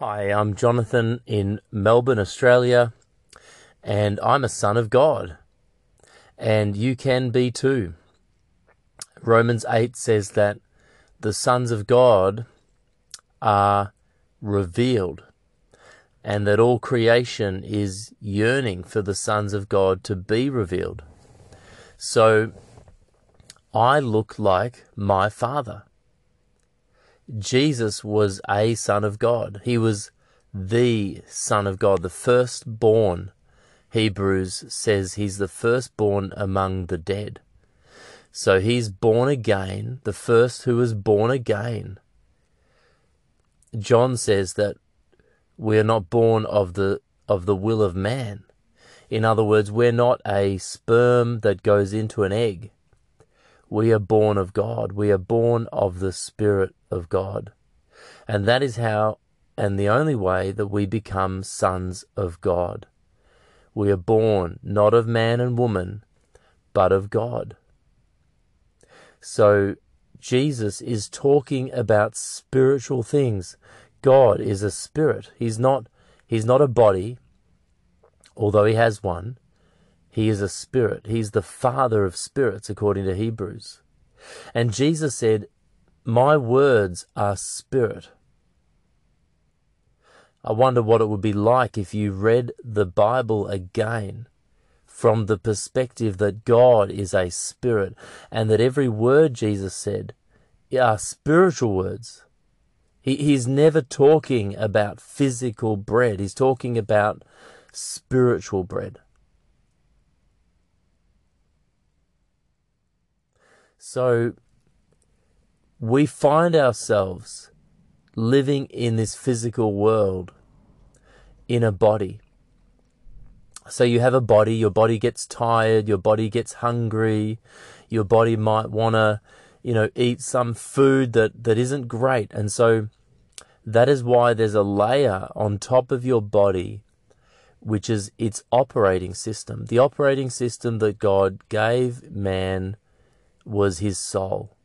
Hi, I'm Jonathan in Melbourne, Australia, and I'm a son of God. And you can be too. Romans 8 says that the sons of God are revealed, and that all creation is yearning for the sons of God to be revealed. So I look like my father. Jesus was a son of God. He was the son of God, the firstborn. Hebrews says he's the firstborn among the dead. So he's born again, the first who was born again. John says that we are not born of the of the will of man. In other words, we're not a sperm that goes into an egg. We are born of God. We are born of the Spirit of God. And that is how, and the only way, that we become sons of God. We are born not of man and woman, but of God. So Jesus is talking about spiritual things. God is a spirit. He's not he's not a body, although he has one. He is a spirit. He's the father of spirits according to Hebrews. And Jesus said, "My words are spirit." I wonder what it would be like if you read the Bible again from the perspective that God is a spirit and that every word Jesus said are spiritual words. He, he's never talking about physical bread, he's talking about spiritual bread. So we find ourselves living in this physical world in a body. So you have a body, your body gets tired, your body gets hungry, your body might want to, you know, eat some food that, that isn't great. And so that is why there's a layer on top of your body, which is its operating system. The operating system that God gave man was his soul.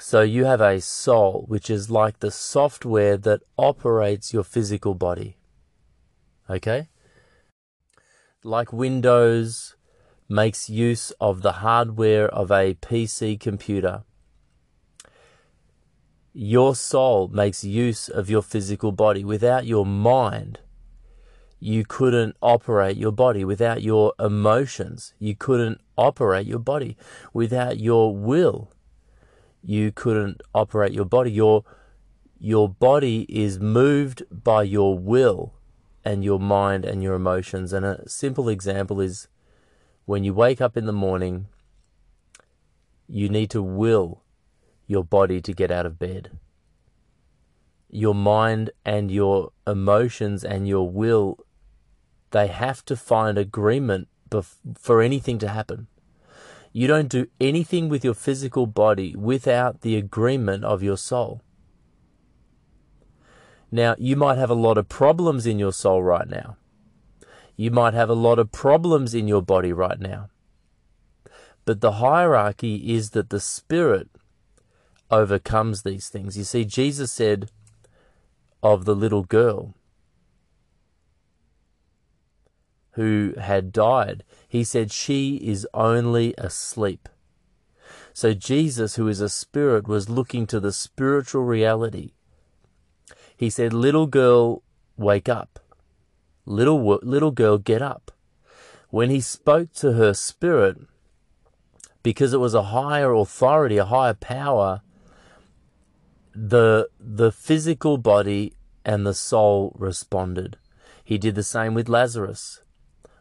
So you have a soul, which is like the software that operates your physical body. Okay? like Windows makes use of the hardware of a PC computer. Your soul makes use of your physical body. Without your mind, you couldn't operate your body. Without your emotions, you couldn't operate your body. Without your will, you couldn't operate your body. Your, your body is moved by your will and your mind and your emotions. And a simple example is when you wake up in the morning, you need to will your body to get out of bed. Your mind and your emotions and your will, they have to find agreement bef- for anything to happen. You don't do anything with your physical body without the agreement of your soul. Now, you might have a lot of problems in your soul right now. You might have a lot of problems in your body right now. But the hierarchy is that the Spirit overcomes these things. You see, Jesus said of the little girl who had died, He said, She is only asleep. So Jesus, who is a spirit, was looking to the spiritual reality he said, Little girl, wake up. Little, little girl, get up. When he spoke to her spirit, because it was a higher authority, a higher power, the, the physical body and the soul responded. He did the same with Lazarus.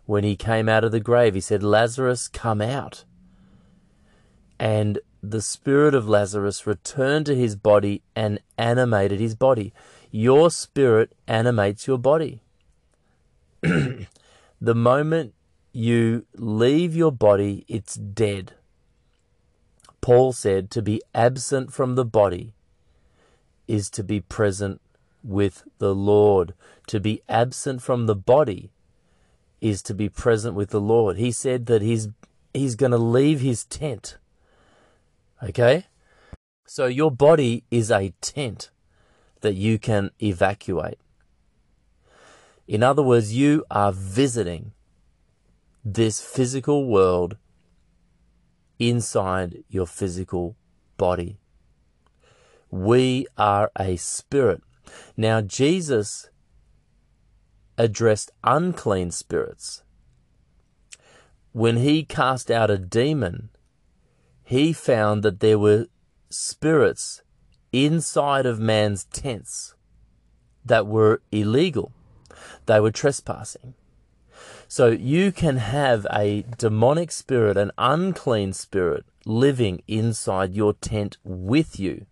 When he came out of the grave, he said, Lazarus, come out. And the spirit of Lazarus returned to his body and animated his body. Your spirit animates your body. the moment you leave your body, it's dead. Paul said to be absent from the body is to be present with the Lord. To be absent from the body is to be present with the Lord. He said that he's he's going to leave his tent. Okay? So your body is a tent that you can evacuate. In other words, you are visiting this physical world inside your physical body. We are a spirit. Now, Jesus addressed unclean spirits. When he cast out a demon, he found that there were spirits inside of man's tents that were illegal. They were trespassing. So you can have a demonic spirit, an unclean spirit, living inside your tent with you.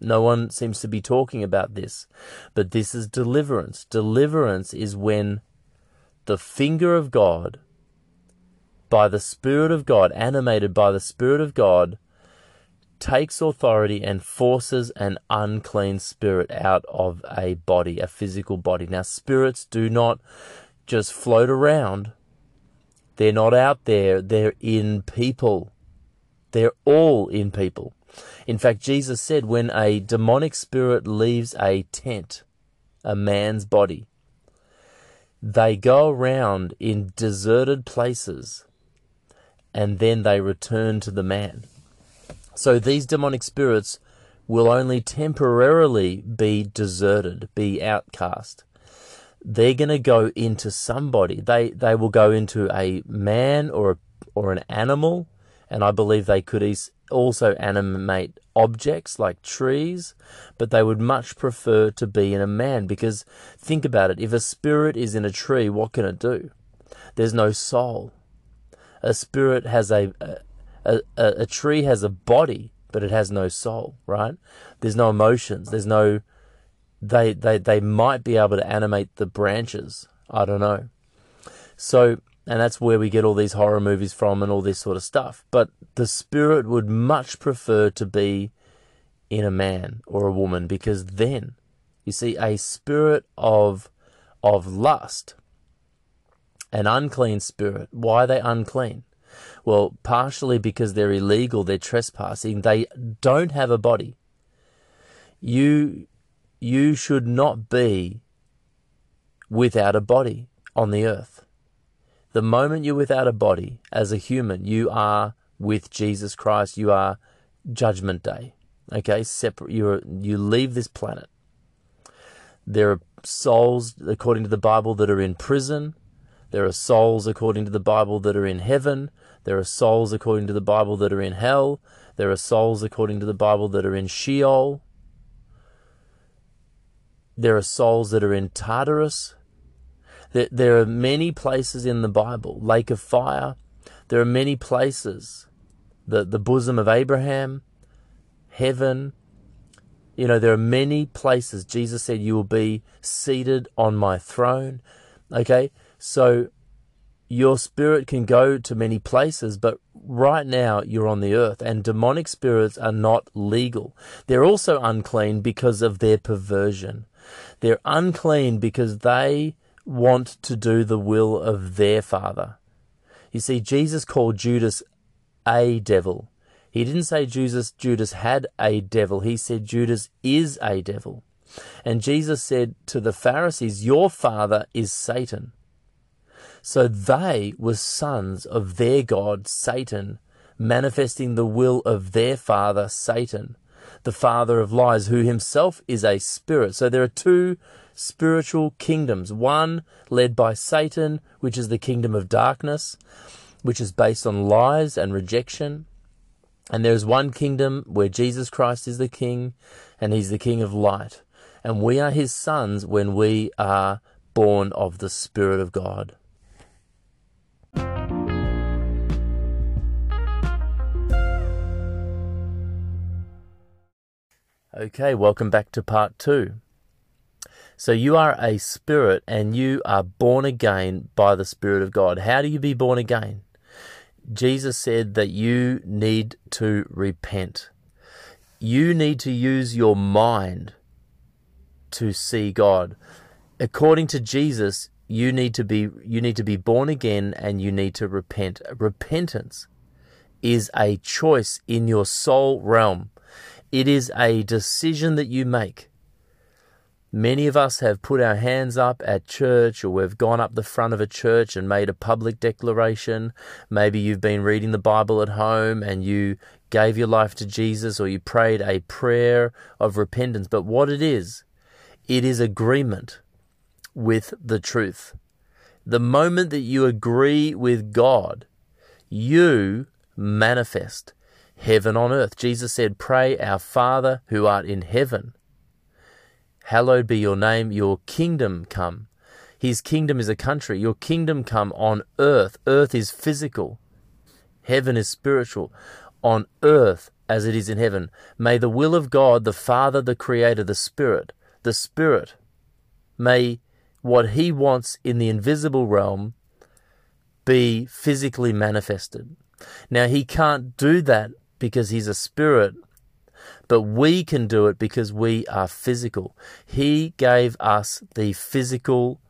No one seems to be talking about this, but this is deliverance. Deliverance is when the finger of God, by the Spirit of God, animated by the Spirit of God, takes authority and forces an unclean spirit out of a body, a physical body. Now, spirits do not just float around, they're not out there, they're in people. They're all in people. In fact, Jesus said when a demonic spirit leaves a tent, a man's body, they go around in deserted places and then they return to the man. So these demonic spirits will only temporarily be deserted, be outcast. They're going to go into somebody. They they will go into a man or a, or an animal, and I believe they could also animate objects like trees, but they would much prefer to be in a man because think about it. If a spirit is in a tree, what can it do? There's no soul. A spirit has a, a, a, a tree has a body, but it has no soul, right? There's no emotions. There's no, they, they, they might be able to animate the branches. I don't know. So, and that's where we get all these horror movies from and all this sort of stuff. But the spirit would much prefer to be in a man or a woman because then, you see, a spirit of, of lust, an unclean spirit. Why are they unclean? Well, partially because they're illegal, they're trespassing, they don't have a body. You, you should not be without a body on the earth. The moment you're without a body as a human, you are with Jesus Christ. You are judgment day. Okay, separate. You you leave this planet. There are souls, according to the Bible, that are in prison. There are souls, according to the Bible, that are in heaven. There are souls, according to the Bible, that are in hell. There are souls, according to the Bible, that are in Sheol. There are souls that are in Tartarus. There, there are many places in the Bible, lake of fire. There are many places, the, the bosom of Abraham, heaven. You know, there are many places. Jesus said, You will be seated on my throne. Okay? So your spirit can go to many places, but right now you're on the earth, and demonic spirits are not legal. They're also unclean because of their perversion. They're unclean because they want to do the will of their father. You see, Jesus called Judas a devil. He didn't say Jesus Judas had a devil. He said Judas is a devil. And Jesus said to the Pharisees, Your father is Satan. So they were sons of their God, Satan, manifesting the will of their father, Satan, the father of lies, who himself is a spirit. So there are two spiritual kingdoms one led by Satan, which is the kingdom of darkness, which is based on lies and rejection. And there is one kingdom where Jesus Christ is the king, and he's the king of light. And we are his sons when we are born of the Spirit of God. Okay, welcome back to part two. So, you are a spirit and you are born again by the Spirit of God. How do you be born again? Jesus said that you need to repent. You need to use your mind to see God. According to Jesus, you need to be you need to be born again and you need to repent. Repentance is a choice in your soul realm. It is a decision that you make. Many of us have put our hands up at church or we've gone up the front of a church and made a public declaration. Maybe you've been reading the Bible at home and you gave your life to Jesus or you prayed a prayer of repentance. But what it is, it is agreement with the truth. The moment that you agree with God, you manifest heaven on earth. Jesus said, Pray, our Father who art in heaven Hallowed be your name, your kingdom come. His kingdom is a country. Your kingdom come on earth. Earth is physical. Heaven is spiritual. On earth as it is in heaven. May the will of God, the Father, the Creator, the Spirit, the Spirit, may what He wants in the invisible realm be physically manifested. Now, He can't do that because He's a Spirit but we can do it because we are physical. He gave us the physical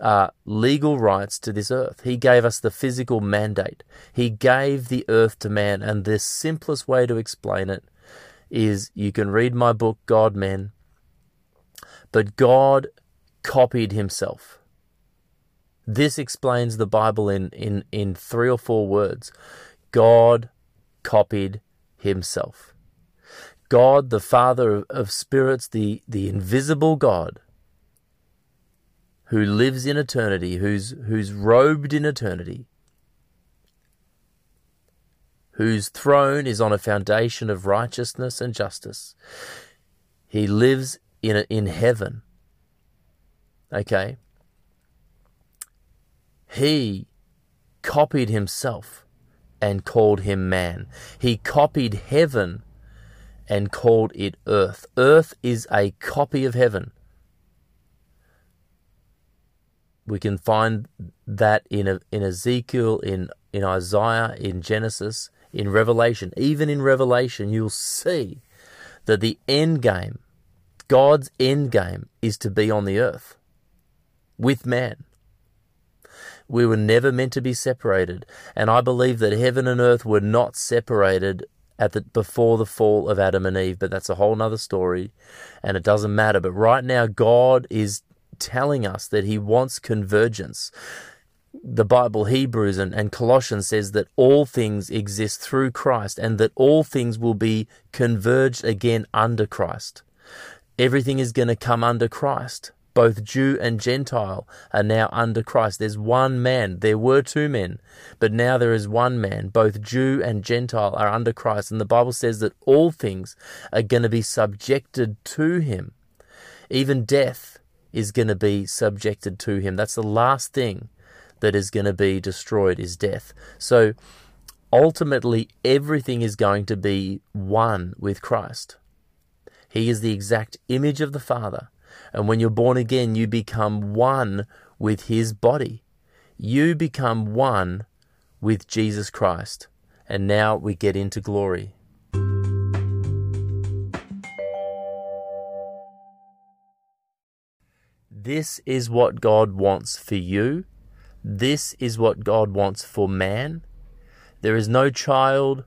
uh, legal rights to this earth. He gave us the physical mandate. He gave the earth to man. And the simplest way to explain it is you can read my book, God Men, but God copied himself. This explains the Bible in, in, in three or four words. God copied himself. God, the Father of spirits, the, the invisible God, who lives in eternity, who's, who's robed in eternity, whose throne is on a foundation of righteousness and justice. He lives in, a, in heaven. Okay? He copied himself and called him man. He copied heaven and called it earth. Earth is a copy of heaven. We can find that in, in Ezekiel, in, in Isaiah, in Genesis, in Revelation. Even in Revelation, you'll see that the end game, God's end game, is to be on the earth with man. We were never meant to be separated, and I believe that heaven and earth were not separated at the before the fall of Adam and Eve, but that's a whole nother story, and it doesn't matter. But right now, God is telling us that He wants convergence. The Bible, Hebrews and, and Colossians says that all things exist through Christ and that all things will be converged again under Christ. Everything is going to come under Christ. Both Jew and Gentile are now under Christ. There's one man. There were two men, but now there is one man. Both Jew and Gentile are under Christ. And the Bible says that all things are going to be subjected to him. Even death is going to be subjected to him. That's the last thing that is going to be destroyed is death. So ultimately, everything is going to be one with Christ. He is the exact image of the Father. And when you're born again, you become one with his body. You become one with Jesus Christ. And now we get into glory. This is what God wants for you. This is what God wants for man. There is no child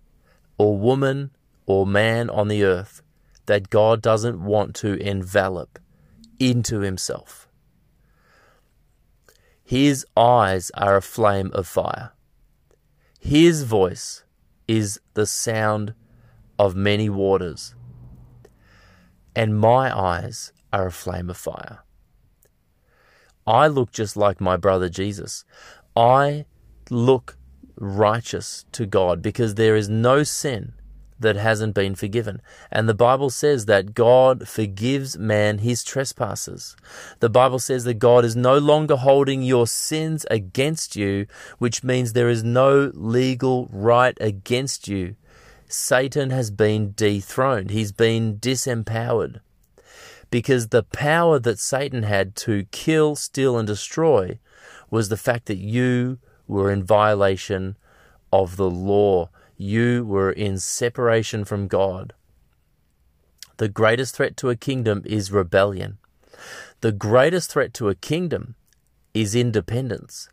or woman or man on the earth that God doesn't want to envelop into himself. His eyes are a flame of fire. His voice is the sound of many waters. And my eyes are a flame of fire. I look just like my brother Jesus. I look righteous to God because there is no sin that hasn't been forgiven. And the Bible says that God forgives man his trespasses. The Bible says that God is no longer holding your sins against you, which means there is no legal right against you. Satan has been dethroned. He's been disempowered. Because the power that Satan had to kill, steal, and destroy was the fact that you were in violation of the law you were in separation from God. The greatest threat to a kingdom is rebellion. The greatest threat to a kingdom is independence.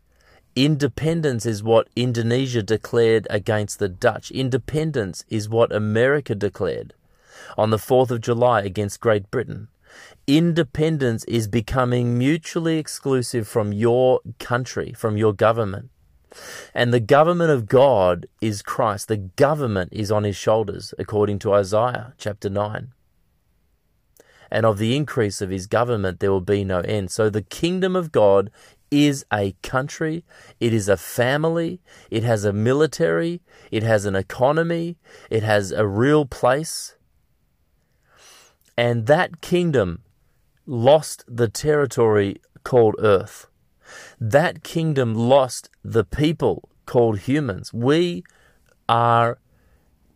Independence is what Indonesia declared against the Dutch. Independence is what America declared on the 4th of July against Great Britain. Independence is becoming mutually exclusive from your country, from your government. And the government of God is Christ. The government is on his shoulders, according to Isaiah chapter 9. And of the increase of his government there will be no end. So the kingdom of God is a country, it is a family, it has a military, it has an economy, it has a real place. And that kingdom lost the territory called earth. That kingdom lost the people called humans. We are,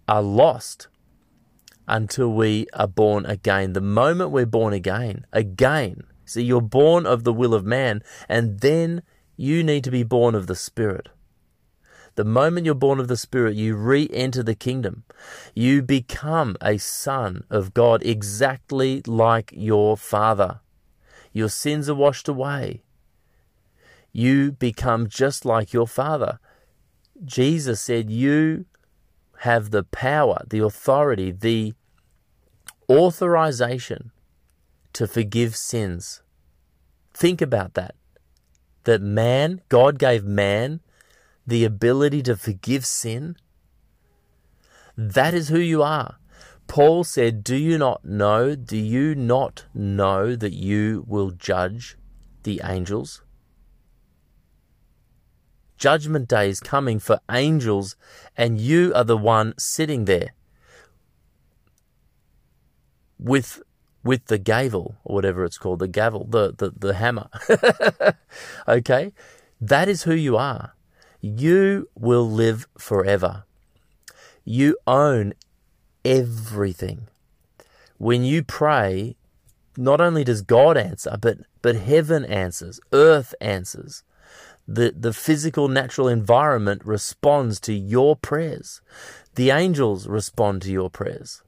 are lost until we are born again. The moment we're born again, again, See, you're born of the will of man, and then you need to be born of the Spirit. The moment you're born of the Spirit, you re enter the kingdom. You become a son of God exactly like your Father. Your sins are washed away. You become just like your Father. Jesus said, You have the power, the authority, the authorization to forgive sins. Think about that. That man, God gave man the ability to forgive sin. That is who you are. Paul said, Do you not know? Do you not know that you will judge the angels? Judgment day is coming for angels, and you are the one sitting there with with the gavel or whatever it's called, the gavel, the, the, the hammer. okay? That is who you are. You will live forever. You own everything. When you pray, not only does God answer, but, but heaven answers, earth answers. The, the physical natural environment responds to your prayers. The angels respond to your prayers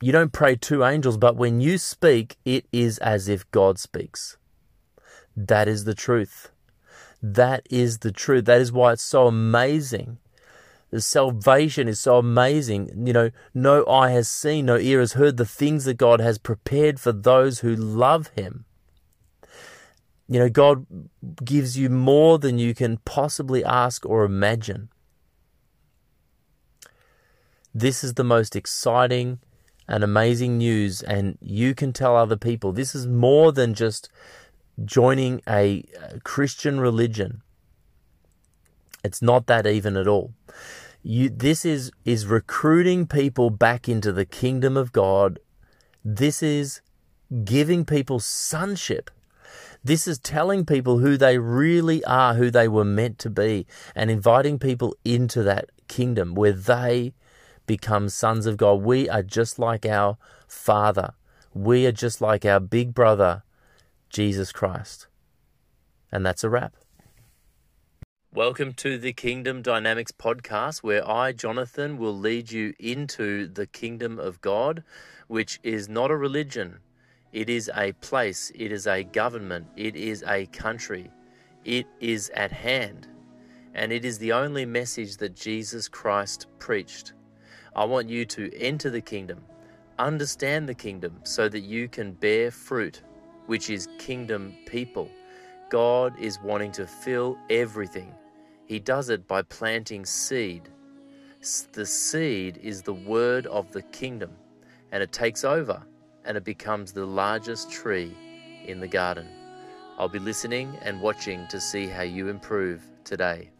you don't pray to angels, but when you speak, it is as if God speaks. That is the truth. That is the truth. That is why it's so amazing. The salvation is so amazing. You know, no eye has seen, no ear has heard the things that God has prepared for those who love Him. You know, God gives you more than you can possibly ask or imagine. This is the most exciting and amazing news, and you can tell other people this is more than just joining a Christian religion. It's not that even at all. You, this is is recruiting people back into the kingdom of God. This is giving people sonship. This is telling people who they really are, who they were meant to be, and inviting people into that kingdom where they become sons of God. We are just like our Father. We are just like our big brother, Jesus Christ. And that's a wrap. Welcome to the Kingdom Dynamics podcast, where I, Jonathan, will lead you into the kingdom of God, which is not a religion. It is a place, it is a government, it is a country, it is at hand. And it is the only message that Jesus Christ preached. I want you to enter the kingdom, understand the kingdom, so that you can bear fruit, which is kingdom people. God is wanting to fill everything. He does it by planting seed. The seed is the word of the kingdom, and it takes over and it becomes the largest tree in the garden. I'll be listening and watching to see how you improve today.